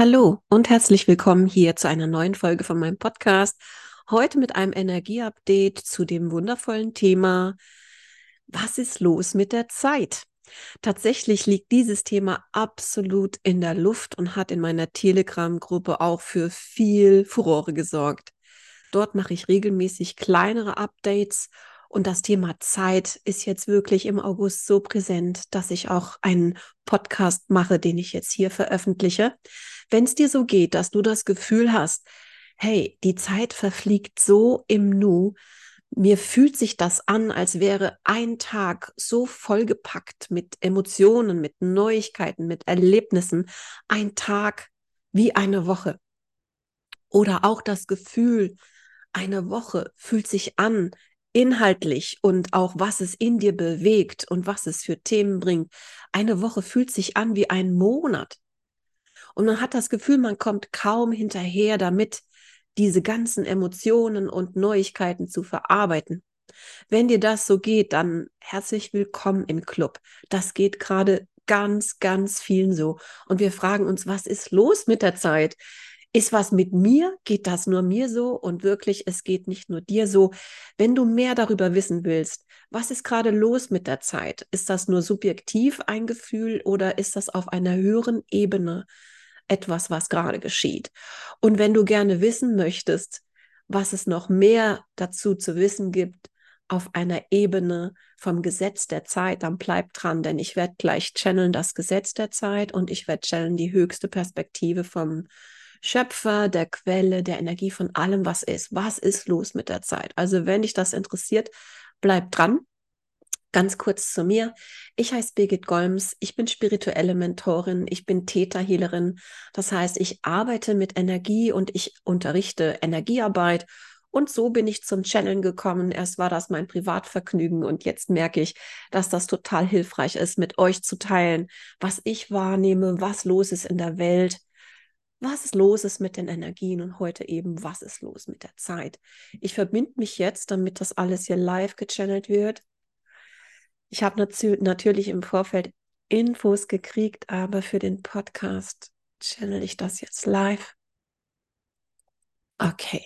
Hallo und herzlich willkommen hier zu einer neuen Folge von meinem Podcast. Heute mit einem Energieupdate zu dem wundervollen Thema, was ist los mit der Zeit? Tatsächlich liegt dieses Thema absolut in der Luft und hat in meiner Telegram-Gruppe auch für viel Furore gesorgt. Dort mache ich regelmäßig kleinere Updates und das Thema Zeit ist jetzt wirklich im August so präsent, dass ich auch einen Podcast mache, den ich jetzt hier veröffentliche. Wenn es dir so geht, dass du das Gefühl hast, hey, die Zeit verfliegt so im Nu, mir fühlt sich das an, als wäre ein Tag so vollgepackt mit Emotionen, mit Neuigkeiten, mit Erlebnissen, ein Tag wie eine Woche. Oder auch das Gefühl, eine Woche fühlt sich an inhaltlich und auch was es in dir bewegt und was es für Themen bringt. Eine Woche fühlt sich an wie ein Monat. Und man hat das Gefühl, man kommt kaum hinterher damit, diese ganzen Emotionen und Neuigkeiten zu verarbeiten. Wenn dir das so geht, dann herzlich willkommen im Club. Das geht gerade ganz, ganz vielen so. Und wir fragen uns, was ist los mit der Zeit? Ist was mit mir? Geht das nur mir so? Und wirklich, es geht nicht nur dir so. Wenn du mehr darüber wissen willst, was ist gerade los mit der Zeit? Ist das nur subjektiv ein Gefühl oder ist das auf einer höheren Ebene etwas, was gerade geschieht? Und wenn du gerne wissen möchtest, was es noch mehr dazu zu wissen gibt, auf einer Ebene vom Gesetz der Zeit, dann bleib dran, denn ich werde gleich channeln das Gesetz der Zeit und ich werde channeln die höchste Perspektive vom Schöpfer, der Quelle, der Energie von allem, was ist. Was ist los mit der Zeit? Also wenn dich das interessiert, bleib dran. Ganz kurz zu mir. Ich heiße Birgit Golms. Ich bin spirituelle Mentorin. Ich bin Täterhealerin. Das heißt, ich arbeite mit Energie und ich unterrichte Energiearbeit. Und so bin ich zum Channeln gekommen. Erst war das mein Privatvergnügen und jetzt merke ich, dass das total hilfreich ist, mit euch zu teilen, was ich wahrnehme, was los ist in der Welt, was los ist mit den Energien und heute eben, was ist los mit der Zeit. Ich verbinde mich jetzt, damit das alles hier live gechannelt wird. Ich habe natürlich im Vorfeld Infos gekriegt, aber für den Podcast channel ich das jetzt live. Okay.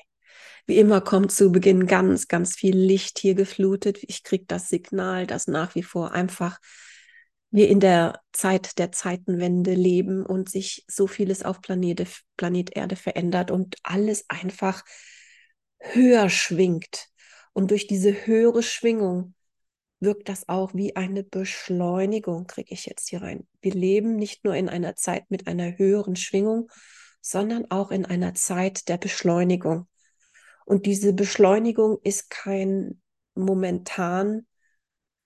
Wie immer kommt zu Beginn ganz, ganz viel Licht hier geflutet. Ich kriege das Signal, dass nach wie vor einfach wir in der Zeit der Zeitenwende leben und sich so vieles auf Planete, Planet Erde verändert und alles einfach höher schwingt. Und durch diese höhere Schwingung wirkt das auch wie eine Beschleunigung, kriege ich jetzt hier rein. Wir leben nicht nur in einer Zeit mit einer höheren Schwingung, sondern auch in einer Zeit der Beschleunigung. Und diese Beschleunigung ist kein momentan,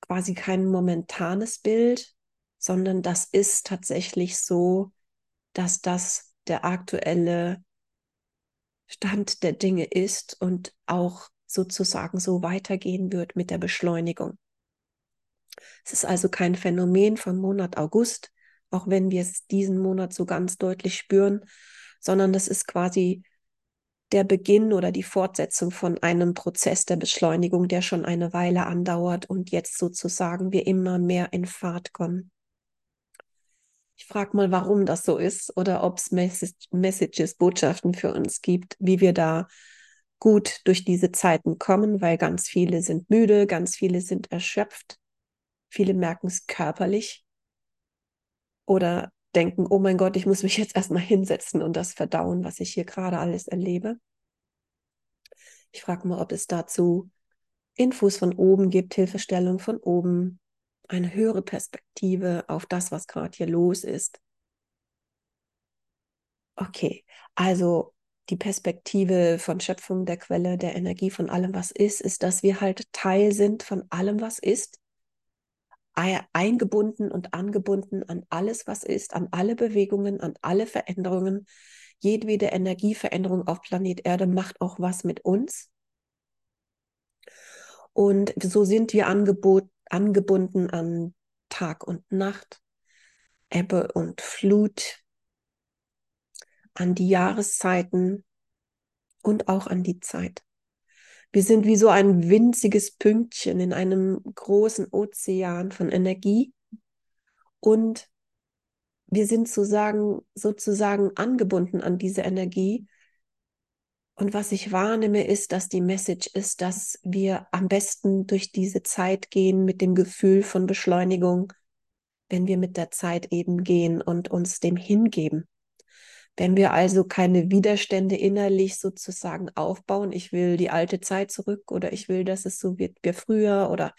quasi kein momentanes Bild, sondern das ist tatsächlich so, dass das der aktuelle Stand der Dinge ist und auch sozusagen so weitergehen wird mit der Beschleunigung. Es ist also kein Phänomen vom Monat August, auch wenn wir es diesen Monat so ganz deutlich spüren, sondern das ist quasi der Beginn oder die Fortsetzung von einem Prozess der Beschleunigung, der schon eine Weile andauert und jetzt sozusagen wir immer mehr in Fahrt kommen. Ich frage mal, warum das so ist oder ob es Messages, Botschaften für uns gibt, wie wir da gut durch diese Zeiten kommen, weil ganz viele sind müde, ganz viele sind erschöpft, viele merken es körperlich oder denken, oh mein Gott, ich muss mich jetzt erstmal hinsetzen und das verdauen, was ich hier gerade alles erlebe. Ich frage mal, ob es dazu Infos von oben gibt, Hilfestellung von oben, eine höhere Perspektive auf das, was gerade hier los ist. Okay, also die Perspektive von Schöpfung der Quelle, der Energie von allem, was ist, ist, dass wir halt Teil sind von allem, was ist, eingebunden und angebunden an alles, was ist, an alle Bewegungen, an alle Veränderungen. Jedwede Energieveränderung auf Planet Erde macht auch was mit uns. Und so sind wir angeboten angebunden an Tag und Nacht, Ebbe und Flut, an die Jahreszeiten und auch an die Zeit. Wir sind wie so ein winziges Pünktchen in einem großen Ozean von Energie und wir sind sozusagen, sozusagen angebunden an diese Energie. Und was ich wahrnehme, ist, dass die Message ist, dass wir am besten durch diese Zeit gehen mit dem Gefühl von Beschleunigung, wenn wir mit der Zeit eben gehen und uns dem hingeben. Wenn wir also keine Widerstände innerlich sozusagen aufbauen, ich will die alte Zeit zurück oder ich will, dass es so wird wie früher oder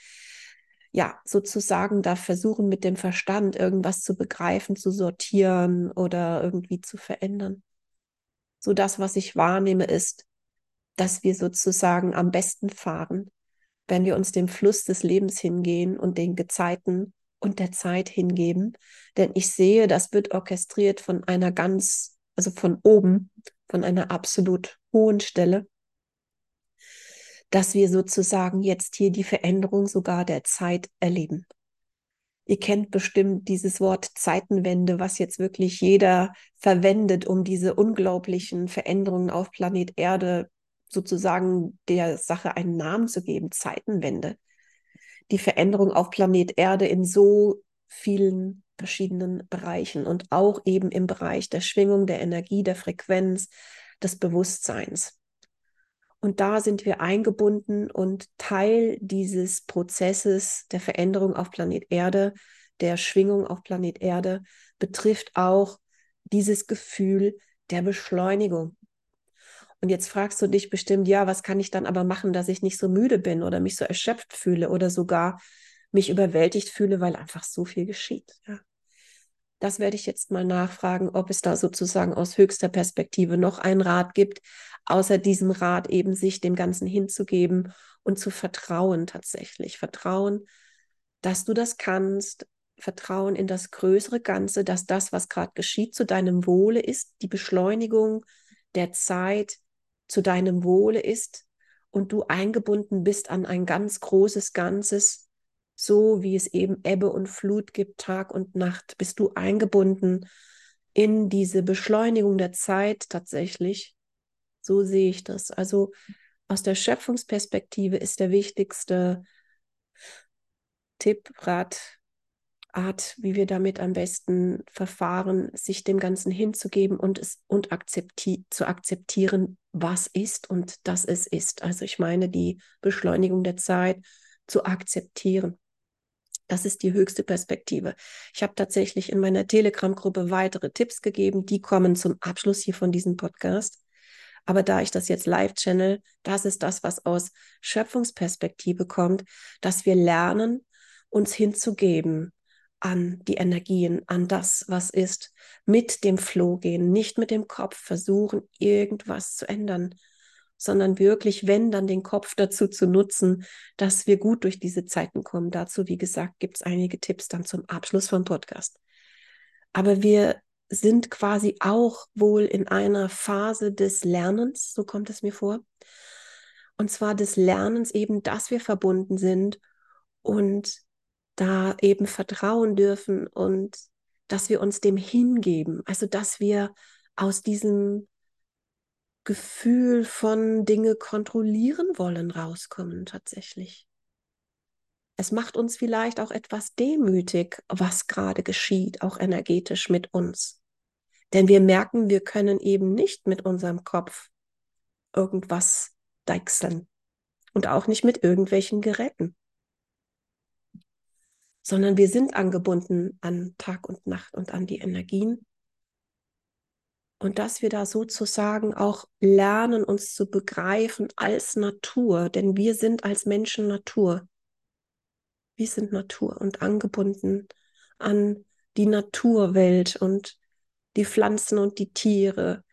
ja, sozusagen da versuchen mit dem Verstand irgendwas zu begreifen, zu sortieren oder irgendwie zu verändern. So das, was ich wahrnehme, ist, dass wir sozusagen am besten fahren, wenn wir uns dem Fluss des Lebens hingehen und den Gezeiten und der Zeit hingeben. Denn ich sehe, das wird orchestriert von einer ganz, also von oben, von einer absolut hohen Stelle dass wir sozusagen jetzt hier die Veränderung sogar der Zeit erleben. Ihr kennt bestimmt dieses Wort Zeitenwende, was jetzt wirklich jeder verwendet, um diese unglaublichen Veränderungen auf Planet Erde sozusagen der Sache einen Namen zu geben. Zeitenwende. Die Veränderung auf Planet Erde in so vielen verschiedenen Bereichen und auch eben im Bereich der Schwingung, der Energie, der Frequenz, des Bewusstseins. Und da sind wir eingebunden und Teil dieses Prozesses der Veränderung auf Planet Erde, der Schwingung auf Planet Erde, betrifft auch dieses Gefühl der Beschleunigung. Und jetzt fragst du dich bestimmt, ja, was kann ich dann aber machen, dass ich nicht so müde bin oder mich so erschöpft fühle oder sogar mich überwältigt fühle, weil einfach so viel geschieht. Ja. Das werde ich jetzt mal nachfragen, ob es da sozusagen aus höchster Perspektive noch einen Rat gibt, außer diesem Rat eben sich dem Ganzen hinzugeben und zu vertrauen tatsächlich. Vertrauen, dass du das kannst, Vertrauen in das größere Ganze, dass das, was gerade geschieht, zu deinem Wohle ist, die Beschleunigung der Zeit zu deinem Wohle ist und du eingebunden bist an ein ganz großes Ganzes, so wie es eben Ebbe und Flut gibt, Tag und Nacht, bist du eingebunden in diese Beschleunigung der Zeit tatsächlich. So sehe ich das. Also aus der Schöpfungsperspektive ist der wichtigste Tipp, Rat, Art, wie wir damit am besten verfahren, sich dem Ganzen hinzugeben und es und akzepti zu akzeptieren, was ist und dass es ist. Also ich meine die Beschleunigung der Zeit zu akzeptieren. Das ist die höchste Perspektive. Ich habe tatsächlich in meiner Telegram-Gruppe weitere Tipps gegeben, die kommen zum Abschluss hier von diesem Podcast. Aber da ich das jetzt live channel, das ist das, was aus Schöpfungsperspektive kommt, dass wir lernen, uns hinzugeben an die Energien, an das, was ist, mit dem Flow gehen, nicht mit dem Kopf versuchen, irgendwas zu ändern, sondern wirklich, wenn, dann den Kopf dazu zu nutzen, dass wir gut durch diese Zeiten kommen. Dazu, wie gesagt, gibt es einige Tipps dann zum Abschluss vom Podcast. Aber wir sind quasi auch wohl in einer Phase des Lernens, so kommt es mir vor. Und zwar des Lernens eben, dass wir verbunden sind und da eben vertrauen dürfen und dass wir uns dem hingeben. Also, dass wir aus diesem Gefühl von Dinge kontrollieren wollen rauskommen tatsächlich. Es macht uns vielleicht auch etwas demütig, was gerade geschieht, auch energetisch mit uns. Denn wir merken, wir können eben nicht mit unserem Kopf irgendwas deichseln und auch nicht mit irgendwelchen Geräten, sondern wir sind angebunden an Tag und Nacht und an die Energien und dass wir da sozusagen auch lernen, uns zu begreifen als Natur, denn wir sind als Menschen Natur. Wir sind Natur und angebunden an die Naturwelt und die Pflanzen und die Tiere,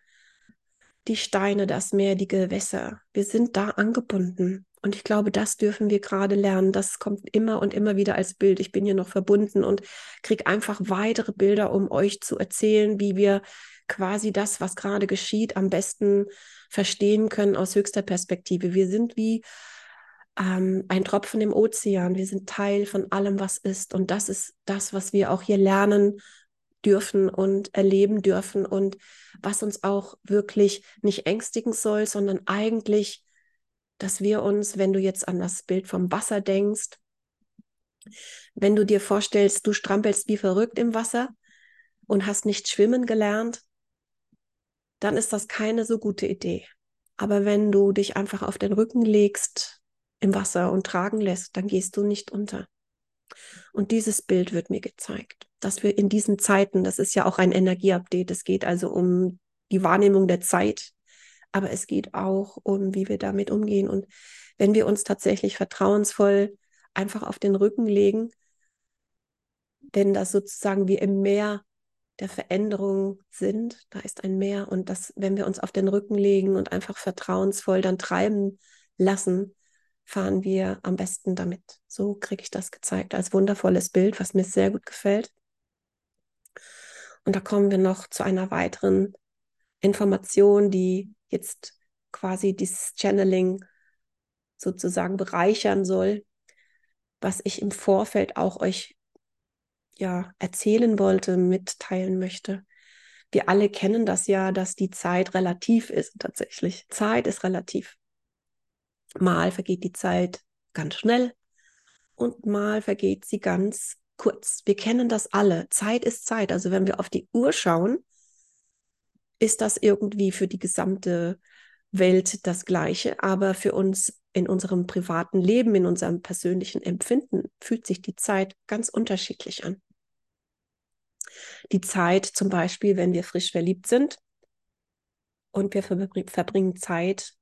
die Steine, das Meer, die Gewässer. Wir sind da angebunden. Und ich glaube, das dürfen wir gerade lernen. Das kommt immer und immer wieder als Bild. Ich bin hier noch verbunden und kriege einfach weitere Bilder, um euch zu erzählen, wie wir quasi das, was gerade geschieht, am besten verstehen können aus höchster Perspektive. Wir sind wie ähm, ein Tropfen im Ozean. Wir sind Teil von allem, was ist. Und das ist das, was wir auch hier lernen dürfen und erleben dürfen und was uns auch wirklich nicht ängstigen soll, sondern eigentlich, dass wir uns, wenn du jetzt an das Bild vom Wasser denkst, wenn du dir vorstellst, du strampelst wie verrückt im Wasser und hast nicht schwimmen gelernt, dann ist das keine so gute Idee. Aber wenn du dich einfach auf den Rücken legst im Wasser und tragen lässt, dann gehst du nicht unter. Und dieses Bild wird mir gezeigt, dass wir in diesen Zeiten, das ist ja auch ein Energieupdate, es geht also um die Wahrnehmung der Zeit, aber es geht auch um, wie wir damit umgehen. Und wenn wir uns tatsächlich vertrauensvoll einfach auf den Rücken legen, wenn das sozusagen wir im Meer der Veränderung sind, da ist ein Meer und das, wenn wir uns auf den Rücken legen und einfach vertrauensvoll dann treiben lassen, fahren wir am besten damit. So kriege ich das gezeigt als wundervolles Bild, was mir sehr gut gefällt. Und da kommen wir noch zu einer weiteren Information, die jetzt quasi dieses Channeling sozusagen bereichern soll, was ich im Vorfeld auch euch ja erzählen wollte, mitteilen möchte. Wir alle kennen das ja, dass die Zeit relativ ist tatsächlich. Zeit ist relativ. Mal vergeht die Zeit ganz schnell und mal vergeht sie ganz kurz. Wir kennen das alle. Zeit ist Zeit. Also wenn wir auf die Uhr schauen, ist das irgendwie für die gesamte Welt das Gleiche. Aber für uns in unserem privaten Leben, in unserem persönlichen Empfinden fühlt sich die Zeit ganz unterschiedlich an. Die Zeit zum Beispiel, wenn wir frisch verliebt sind und wir verbringen Zeit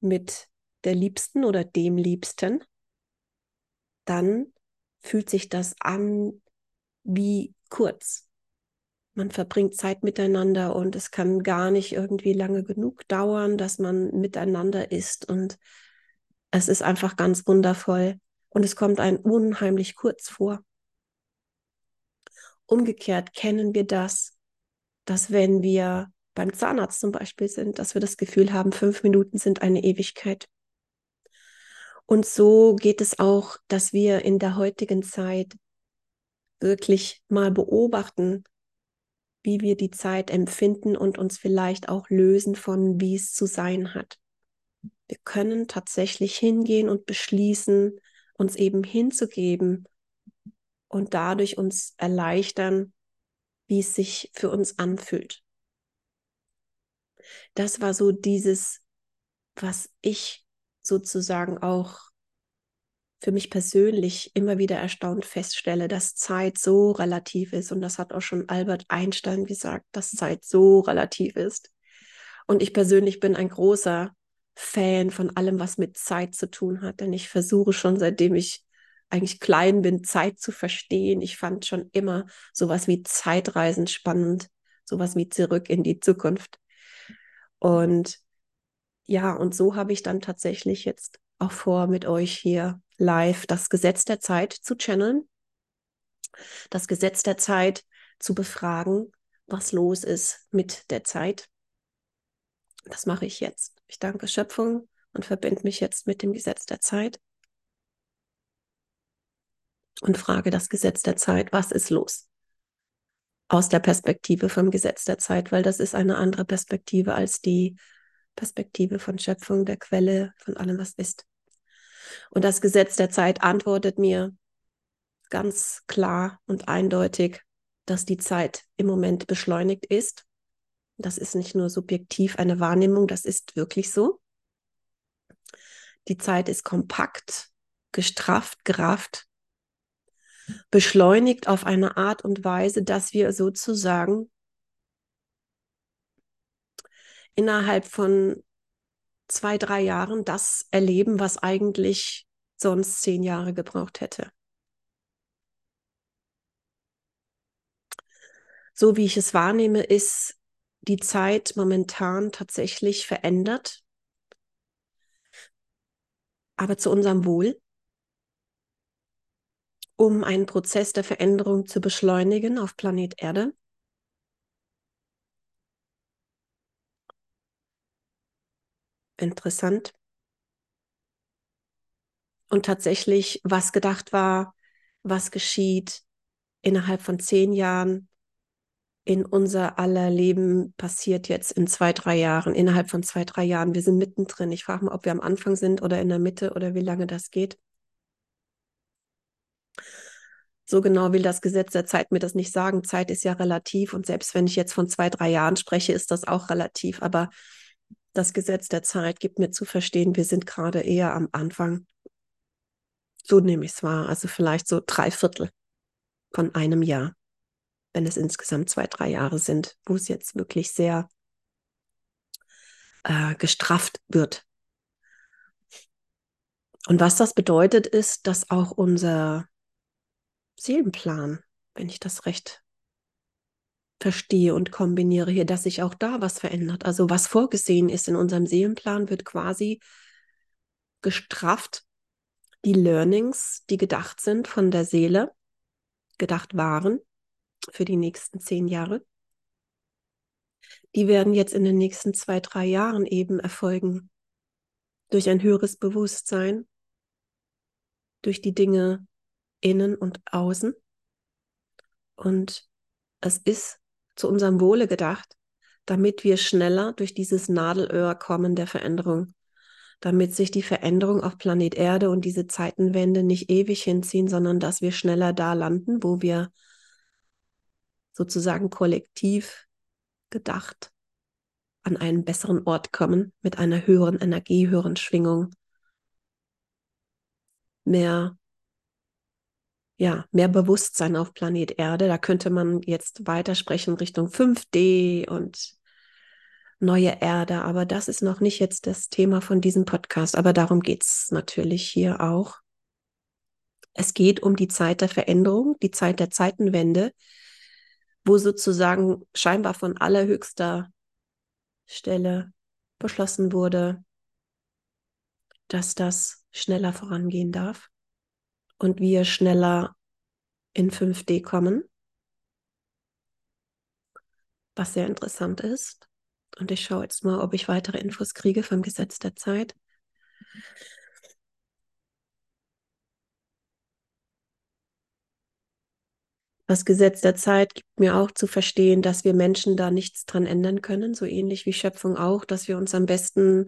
mit der Liebsten oder dem Liebsten, dann fühlt sich das an wie kurz. Man verbringt Zeit miteinander und es kann gar nicht irgendwie lange genug dauern, dass man miteinander ist und es ist einfach ganz wundervoll und es kommt einem unheimlich kurz vor. Umgekehrt kennen wir das, dass wenn wir beim Zahnarzt zum Beispiel sind, dass wir das Gefühl haben, fünf Minuten sind eine Ewigkeit. Und so geht es auch, dass wir in der heutigen Zeit wirklich mal beobachten, wie wir die Zeit empfinden und uns vielleicht auch lösen von, wie es zu sein hat. Wir können tatsächlich hingehen und beschließen, uns eben hinzugeben und dadurch uns erleichtern, wie es sich für uns anfühlt das war so dieses, was ich sozusagen auch für mich persönlich immer wieder erstaunt feststelle, dass Zeit so relativ ist. Und das hat auch schon Albert Einstein gesagt, dass Zeit so relativ ist. Und ich persönlich bin ein großer Fan von allem, was mit Zeit zu tun hat. Denn ich versuche schon, seitdem ich eigentlich klein bin, Zeit zu verstehen. Ich fand schon immer sowas wie Zeitreisen spannend, sowas wie zurück in die Zukunft. Und ja, und so habe ich dann tatsächlich jetzt auch vor, mit euch hier live das Gesetz der Zeit zu channeln, das Gesetz der Zeit zu befragen, was los ist mit der Zeit. Das mache ich jetzt. Ich danke Schöpfung und verbinde mich jetzt mit dem Gesetz der Zeit und frage das Gesetz der Zeit, was ist los? aus der Perspektive vom Gesetz der Zeit, weil das ist eine andere Perspektive als die Perspektive von Schöpfung, der Quelle, von allem, was ist. Und das Gesetz der Zeit antwortet mir ganz klar und eindeutig, dass die Zeit im Moment beschleunigt ist. Das ist nicht nur subjektiv eine Wahrnehmung, das ist wirklich so. Die Zeit ist kompakt, gestrafft, gerafft beschleunigt auf eine Art und Weise, dass wir sozusagen innerhalb von zwei, drei Jahren das erleben, was eigentlich sonst zehn Jahre gebraucht hätte. So wie ich es wahrnehme, ist die Zeit momentan tatsächlich verändert, aber zu unserem Wohl um einen Prozess der Veränderung zu beschleunigen auf Planet Erde. Interessant. Und tatsächlich, was gedacht war, was geschieht innerhalb von zehn Jahren in unser aller Leben passiert jetzt in zwei, drei Jahren, innerhalb von zwei, drei Jahren. Wir sind mittendrin. Ich frage mal, ob wir am Anfang sind oder in der Mitte oder wie lange das geht. So genau will das Gesetz der Zeit mir das nicht sagen. Zeit ist ja relativ und selbst wenn ich jetzt von zwei, drei Jahren spreche, ist das auch relativ. Aber das Gesetz der Zeit gibt mir zu verstehen, wir sind gerade eher am Anfang. So nehme ich es wahr. Also vielleicht so drei Viertel von einem Jahr, wenn es insgesamt zwei, drei Jahre sind, wo es jetzt wirklich sehr äh, gestrafft wird. Und was das bedeutet, ist, dass auch unser Seelenplan, wenn ich das recht verstehe und kombiniere hier, dass sich auch da was verändert. Also was vorgesehen ist in unserem Seelenplan, wird quasi gestrafft. Die Learnings, die gedacht sind von der Seele, gedacht waren für die nächsten zehn Jahre, die werden jetzt in den nächsten zwei, drei Jahren eben erfolgen. Durch ein höheres Bewusstsein, durch die Dinge innen und außen. Und es ist zu unserem Wohle gedacht, damit wir schneller durch dieses Nadelöhr kommen der Veränderung, damit sich die Veränderung auf Planet Erde und diese Zeitenwende nicht ewig hinziehen, sondern dass wir schneller da landen, wo wir sozusagen kollektiv gedacht an einen besseren Ort kommen mit einer höheren Energie, höheren Schwingung, mehr ja, mehr Bewusstsein auf Planet Erde. Da könnte man jetzt weitersprechen Richtung 5D und neue Erde, aber das ist noch nicht jetzt das Thema von diesem Podcast, aber darum geht es natürlich hier auch. Es geht um die Zeit der Veränderung, die Zeit der Zeitenwende, wo sozusagen scheinbar von allerhöchster Stelle beschlossen wurde, dass das schneller vorangehen darf und wir schneller in 5D kommen, was sehr interessant ist. Und ich schaue jetzt mal, ob ich weitere Infos kriege vom Gesetz der Zeit. Das Gesetz der Zeit gibt mir auch zu verstehen, dass wir Menschen da nichts dran ändern können, so ähnlich wie Schöpfung auch, dass wir uns am besten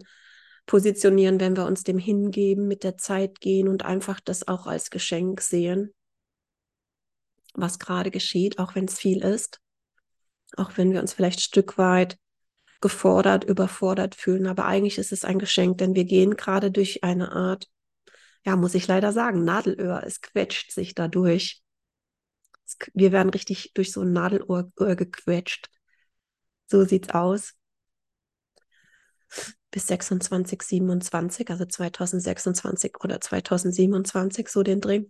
positionieren, wenn wir uns dem hingeben, mit der Zeit gehen und einfach das auch als Geschenk sehen, was gerade geschieht, auch wenn es viel ist, auch wenn wir uns vielleicht Stück weit gefordert, überfordert fühlen. Aber eigentlich ist es ein Geschenk, denn wir gehen gerade durch eine Art, ja, muss ich leider sagen, Nadelöhr. Es quetscht sich dadurch. Wir werden richtig durch so ein Nadelöhr gequetscht. So sieht's aus bis 26, 27, also 2026 oder 2027, so den Dreh,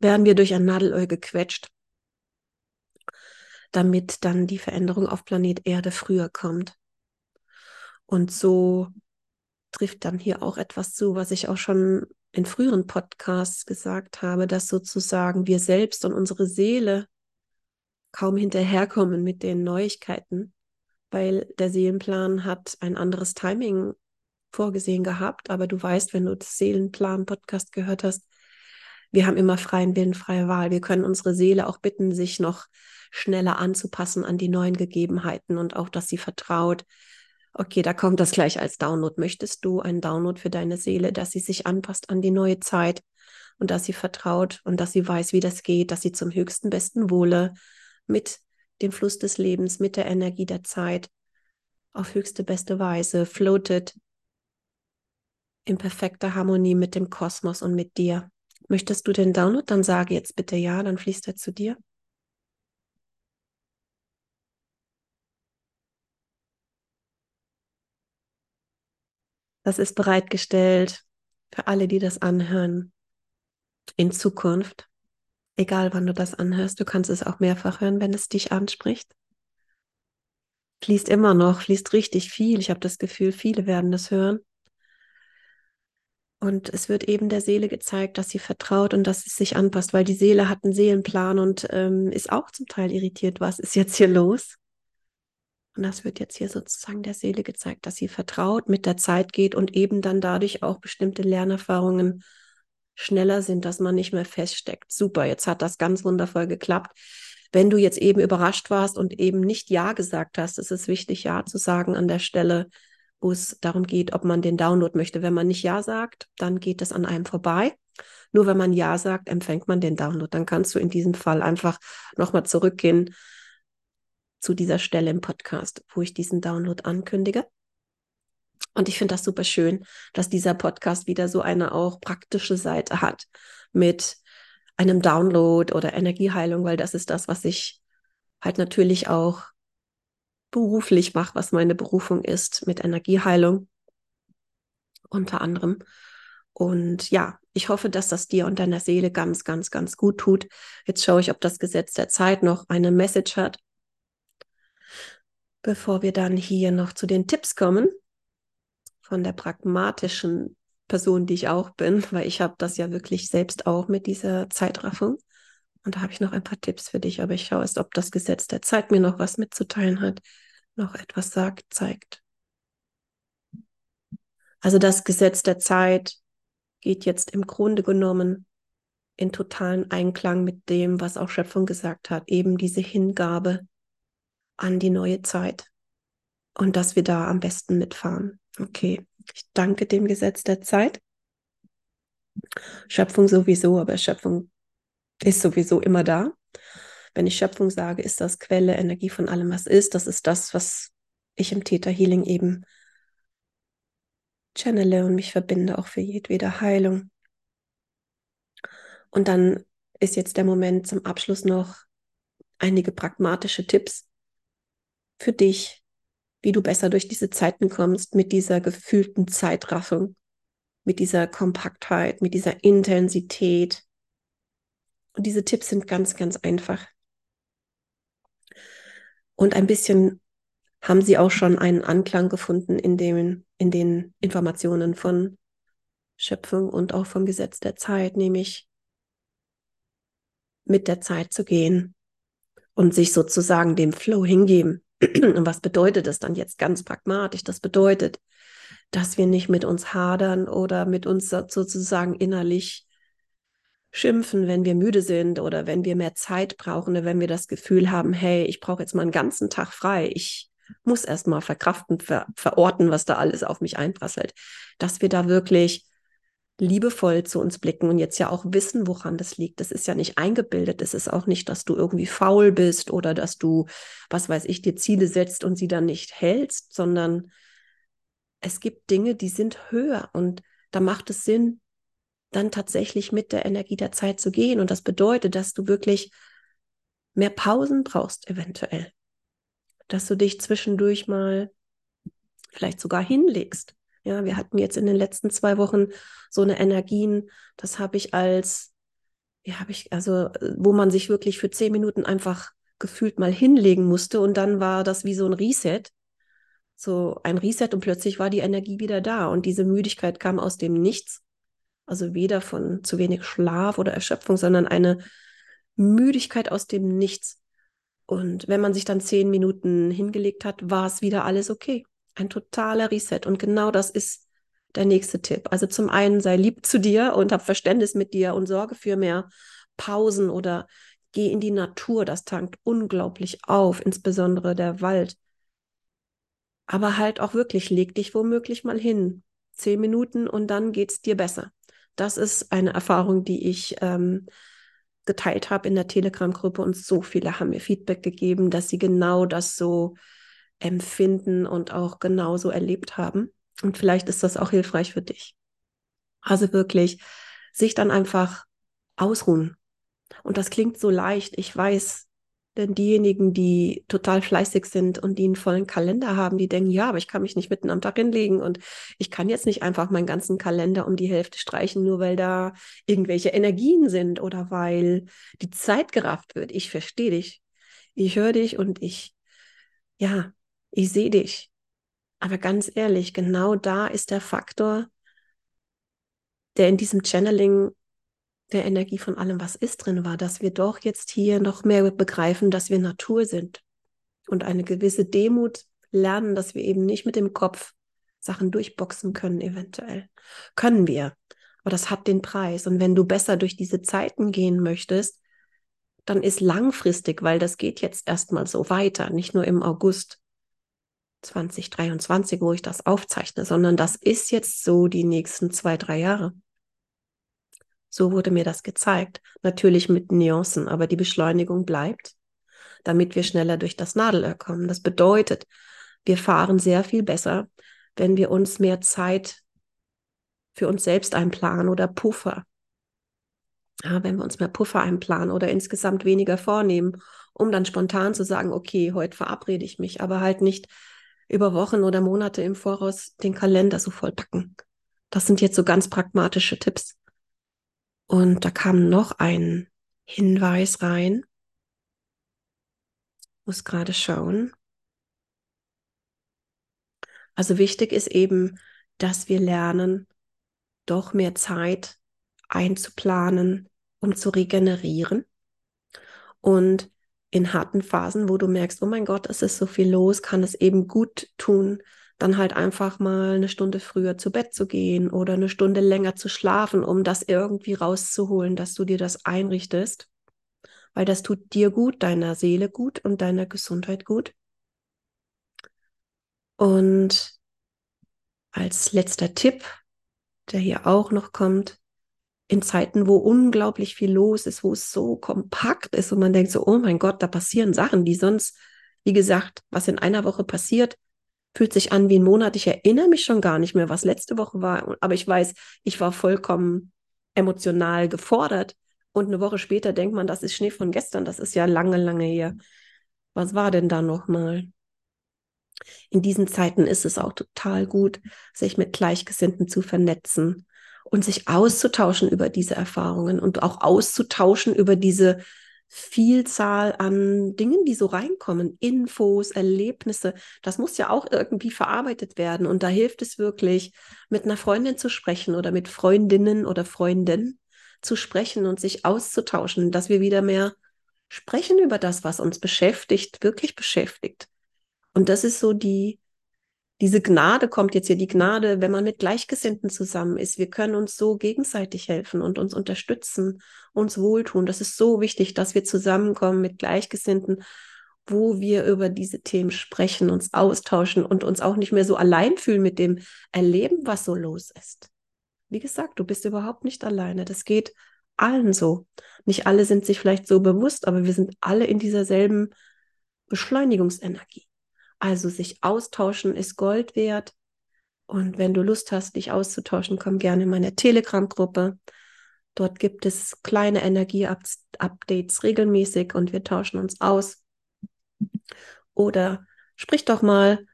werden wir durch ein Nadelöhr gequetscht, damit dann die Veränderung auf Planet Erde früher kommt. Und so trifft dann hier auch etwas zu, was ich auch schon in früheren Podcasts gesagt habe, dass sozusagen wir selbst und unsere Seele kaum hinterherkommen mit den Neuigkeiten, weil der Seelenplan hat ein anderes Timing vorgesehen gehabt, aber du weißt, wenn du das Seelenplan-Podcast gehört hast, wir haben immer freien Willen, freie Wahl. Wir können unsere Seele auch bitten, sich noch schneller anzupassen an die neuen Gegebenheiten und auch, dass sie vertraut. Okay, da kommt das gleich als Download. Möchtest du einen Download für deine Seele, dass sie sich anpasst an die neue Zeit und dass sie vertraut und dass sie weiß, wie das geht, dass sie zum höchsten, besten Wohle mit dem Fluss des Lebens, mit der Energie der Zeit auf höchste, beste Weise floatet in perfekter Harmonie mit dem Kosmos und mit dir. Möchtest du den Download? Dann sage jetzt bitte ja, dann fließt er zu dir. Das ist bereitgestellt für alle, die das anhören. In Zukunft. Egal wann du das anhörst, du kannst es auch mehrfach hören, wenn es dich anspricht. Fließt immer noch, fließt richtig viel. Ich habe das Gefühl, viele werden das hören. Und es wird eben der Seele gezeigt, dass sie vertraut und dass sie sich anpasst, weil die Seele hat einen Seelenplan und ähm, ist auch zum Teil irritiert, was ist jetzt hier los? Und das wird jetzt hier sozusagen der Seele gezeigt, dass sie vertraut, mit der Zeit geht und eben dann dadurch auch bestimmte Lernerfahrungen schneller sind, dass man nicht mehr feststeckt. Super, jetzt hat das ganz wundervoll geklappt. Wenn du jetzt eben überrascht warst und eben nicht Ja gesagt hast, ist es wichtig, Ja zu sagen an der Stelle, wo es darum geht, ob man den Download möchte. Wenn man nicht Ja sagt, dann geht das an einem vorbei. Nur wenn man Ja sagt, empfängt man den Download. Dann kannst du in diesem Fall einfach nochmal zurückgehen zu dieser Stelle im Podcast, wo ich diesen Download ankündige. Und ich finde das super schön, dass dieser Podcast wieder so eine auch praktische Seite hat mit einem Download oder Energieheilung, weil das ist das, was ich halt natürlich auch beruflich mache, was meine Berufung ist mit Energieheilung unter anderem. Und ja, ich hoffe, dass das dir und deiner Seele ganz, ganz, ganz gut tut. Jetzt schaue ich, ob das Gesetz der Zeit noch eine Message hat, bevor wir dann hier noch zu den Tipps kommen von der pragmatischen Person, die ich auch bin, weil ich habe das ja wirklich selbst auch mit dieser Zeitraffung. Und da habe ich noch ein paar Tipps für dich, aber ich schaue erst, ob das Gesetz der Zeit mir noch was mitzuteilen hat, noch etwas sagt, zeigt. Also das Gesetz der Zeit geht jetzt im Grunde genommen in totalen Einklang mit dem, was auch Schöpfung gesagt hat, eben diese Hingabe an die neue Zeit und dass wir da am besten mitfahren. Okay, ich danke dem Gesetz der Zeit. Schöpfung sowieso, aber Schöpfung ist sowieso immer da. Wenn ich Schöpfung sage, ist das Quelle, Energie von allem, was ist. Das ist das, was ich im Theta Healing eben channele und mich verbinde auch für jedwede Heilung. Und dann ist jetzt der Moment zum Abschluss noch einige pragmatische Tipps für dich, wie du besser durch diese Zeiten kommst mit dieser gefühlten Zeitraffung, mit dieser Kompaktheit, mit dieser Intensität. Und diese Tipps sind ganz, ganz einfach. Und ein bisschen haben sie auch schon einen Anklang gefunden in, dem, in den Informationen von Schöpfung und auch vom Gesetz der Zeit, nämlich mit der Zeit zu gehen und sich sozusagen dem Flow hingeben. Und was bedeutet das dann jetzt ganz pragmatisch? Das bedeutet, dass wir nicht mit uns hadern oder mit uns sozusagen innerlich schimpfen, wenn wir müde sind oder wenn wir mehr Zeit brauchen oder wenn wir das Gefühl haben, hey, ich brauche jetzt mal einen ganzen Tag frei. Ich muss erst mal verkraften, ver verorten, was da alles auf mich einprasselt. Dass wir da wirklich liebevoll zu uns blicken und jetzt ja auch wissen, woran das liegt. Das ist ja nicht eingebildet. Das ist auch nicht, dass du irgendwie faul bist oder dass du, was weiß ich, dir Ziele setzt und sie dann nicht hältst, sondern es gibt Dinge, die sind höher und da macht es Sinn, dann tatsächlich mit der Energie der Zeit zu gehen. Und das bedeutet, dass du wirklich mehr Pausen brauchst, eventuell. Dass du dich zwischendurch mal vielleicht sogar hinlegst. Ja, wir hatten jetzt in den letzten zwei Wochen so eine Energien, das habe ich als, ja, habe ich, also, wo man sich wirklich für zehn Minuten einfach gefühlt mal hinlegen musste. Und dann war das wie so ein Reset, so ein Reset und plötzlich war die Energie wieder da. Und diese Müdigkeit kam aus dem Nichts, also weder von zu wenig Schlaf oder Erschöpfung, sondern eine Müdigkeit aus dem Nichts. Und wenn man sich dann zehn Minuten hingelegt hat, war es wieder alles okay. Ein totaler Reset. Und genau das ist der nächste Tipp. Also zum einen sei lieb zu dir und hab Verständnis mit dir und sorge für mehr Pausen oder geh in die Natur. Das tankt unglaublich auf, insbesondere der Wald. Aber halt auch wirklich, leg dich womöglich mal hin. Zehn Minuten und dann geht's dir besser. Das ist eine Erfahrung, die ich ähm, geteilt habe in der Telegram-Gruppe und so viele haben mir Feedback gegeben, dass sie genau das so empfinden und auch genauso erlebt haben. Und vielleicht ist das auch hilfreich für dich. Also wirklich sich dann einfach ausruhen. Und das klingt so leicht, ich weiß, denn diejenigen, die total fleißig sind und die einen vollen Kalender haben, die denken, ja, aber ich kann mich nicht mitten am Tag hinlegen und ich kann jetzt nicht einfach meinen ganzen Kalender um die Hälfte streichen, nur weil da irgendwelche Energien sind oder weil die Zeit gerafft wird. Ich verstehe dich. Ich höre dich und ich, ja, ich sehe dich. Aber ganz ehrlich, genau da ist der Faktor, der in diesem Channeling der Energie von allem, was ist, drin war, dass wir doch jetzt hier noch mehr begreifen, dass wir Natur sind und eine gewisse Demut lernen, dass wir eben nicht mit dem Kopf Sachen durchboxen können, eventuell. Können wir. Aber das hat den Preis. Und wenn du besser durch diese Zeiten gehen möchtest, dann ist langfristig, weil das geht jetzt erstmal so weiter, nicht nur im August, 2023, wo ich das aufzeichne, sondern das ist jetzt so die nächsten zwei, drei Jahre. So wurde mir das gezeigt. Natürlich mit Nuancen, aber die Beschleunigung bleibt, damit wir schneller durch das Nadelöhr kommen. Das bedeutet, wir fahren sehr viel besser, wenn wir uns mehr Zeit für uns selbst einplanen oder Puffer. Ja, wenn wir uns mehr Puffer einplanen oder insgesamt weniger vornehmen, um dann spontan zu sagen, okay, heute verabrede ich mich, aber halt nicht über Wochen oder Monate im Voraus den Kalender so vollpacken. Das sind jetzt so ganz pragmatische Tipps. Und da kam noch ein Hinweis rein. Muss gerade schauen. Also wichtig ist eben, dass wir lernen, doch mehr Zeit einzuplanen, um zu regenerieren. Und in harten Phasen, wo du merkst, oh mein Gott, es ist so viel los, kann es eben gut tun, dann halt einfach mal eine Stunde früher zu Bett zu gehen oder eine Stunde länger zu schlafen, um das irgendwie rauszuholen, dass du dir das einrichtest, weil das tut dir gut, deiner Seele gut und deiner Gesundheit gut. Und als letzter Tipp, der hier auch noch kommt, in Zeiten, wo unglaublich viel los ist, wo es so kompakt ist und man denkt so, oh mein Gott, da passieren Sachen, die sonst, wie gesagt, was in einer Woche passiert, fühlt sich an wie ein Monat. Ich erinnere mich schon gar nicht mehr, was letzte Woche war. Aber ich weiß, ich war vollkommen emotional gefordert. Und eine Woche später denkt man, das ist Schnee von gestern. Das ist ja lange, lange her. Was war denn da nochmal? In diesen Zeiten ist es auch total gut, sich mit Gleichgesinnten zu vernetzen und sich auszutauschen über diese Erfahrungen und auch auszutauschen über diese Vielzahl an Dingen, die so reinkommen, Infos, Erlebnisse, das muss ja auch irgendwie verarbeitet werden. Und da hilft es wirklich, mit einer Freundin zu sprechen oder mit Freundinnen oder Freunden zu sprechen und sich auszutauschen, dass wir wieder mehr sprechen über das, was uns beschäftigt, wirklich beschäftigt. Und das ist so die, diese Gnade kommt jetzt hier, die Gnade, wenn man mit Gleichgesinnten zusammen ist. Wir können uns so gegenseitig helfen und uns unterstützen, uns wohltun. Das ist so wichtig, dass wir zusammenkommen mit Gleichgesinnten, wo wir über diese Themen sprechen, uns austauschen und uns auch nicht mehr so allein fühlen mit dem Erleben, was so los ist. Wie gesagt, du bist überhaupt nicht alleine. Das geht allen so. Nicht alle sind sich vielleicht so bewusst, aber wir sind alle in dieser selben Beschleunigungsenergie. Also sich austauschen ist Gold wert. Und wenn du Lust hast, dich auszutauschen, komm gerne in meine Telegram-Gruppe. Dort gibt es kleine Energie-Updates regelmäßig und wir tauschen uns aus. Oder sprich doch mal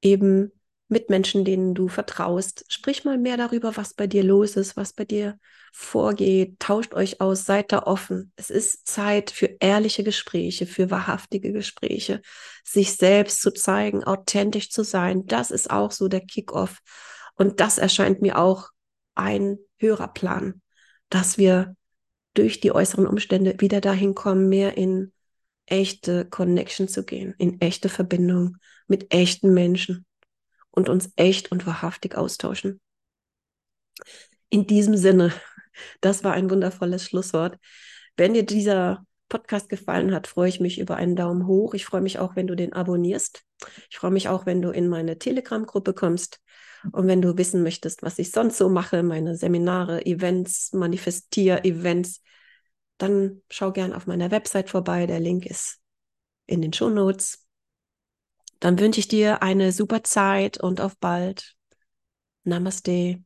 eben mit Menschen, denen du vertraust. Sprich mal mehr darüber, was bei dir los ist, was bei dir vorgeht. Tauscht euch aus, seid da offen. Es ist Zeit für ehrliche Gespräche, für wahrhaftige Gespräche, sich selbst zu zeigen, authentisch zu sein. Das ist auch so der Kickoff. Und das erscheint mir auch ein höherer Plan, dass wir durch die äußeren Umstände wieder dahin kommen, mehr in echte Connection zu gehen, in echte Verbindung mit echten Menschen und uns echt und wahrhaftig austauschen. In diesem Sinne, das war ein wundervolles Schlusswort. Wenn dir dieser Podcast gefallen hat, freue ich mich über einen Daumen hoch. Ich freue mich auch, wenn du den abonnierst. Ich freue mich auch, wenn du in meine Telegram-Gruppe kommst. Und wenn du wissen möchtest, was ich sonst so mache, meine Seminare, Events, Manifestier-Events, dann schau gern auf meiner Website vorbei. Der Link ist in den Show Notes. Dann wünsche ich dir eine super Zeit und auf bald. Namaste.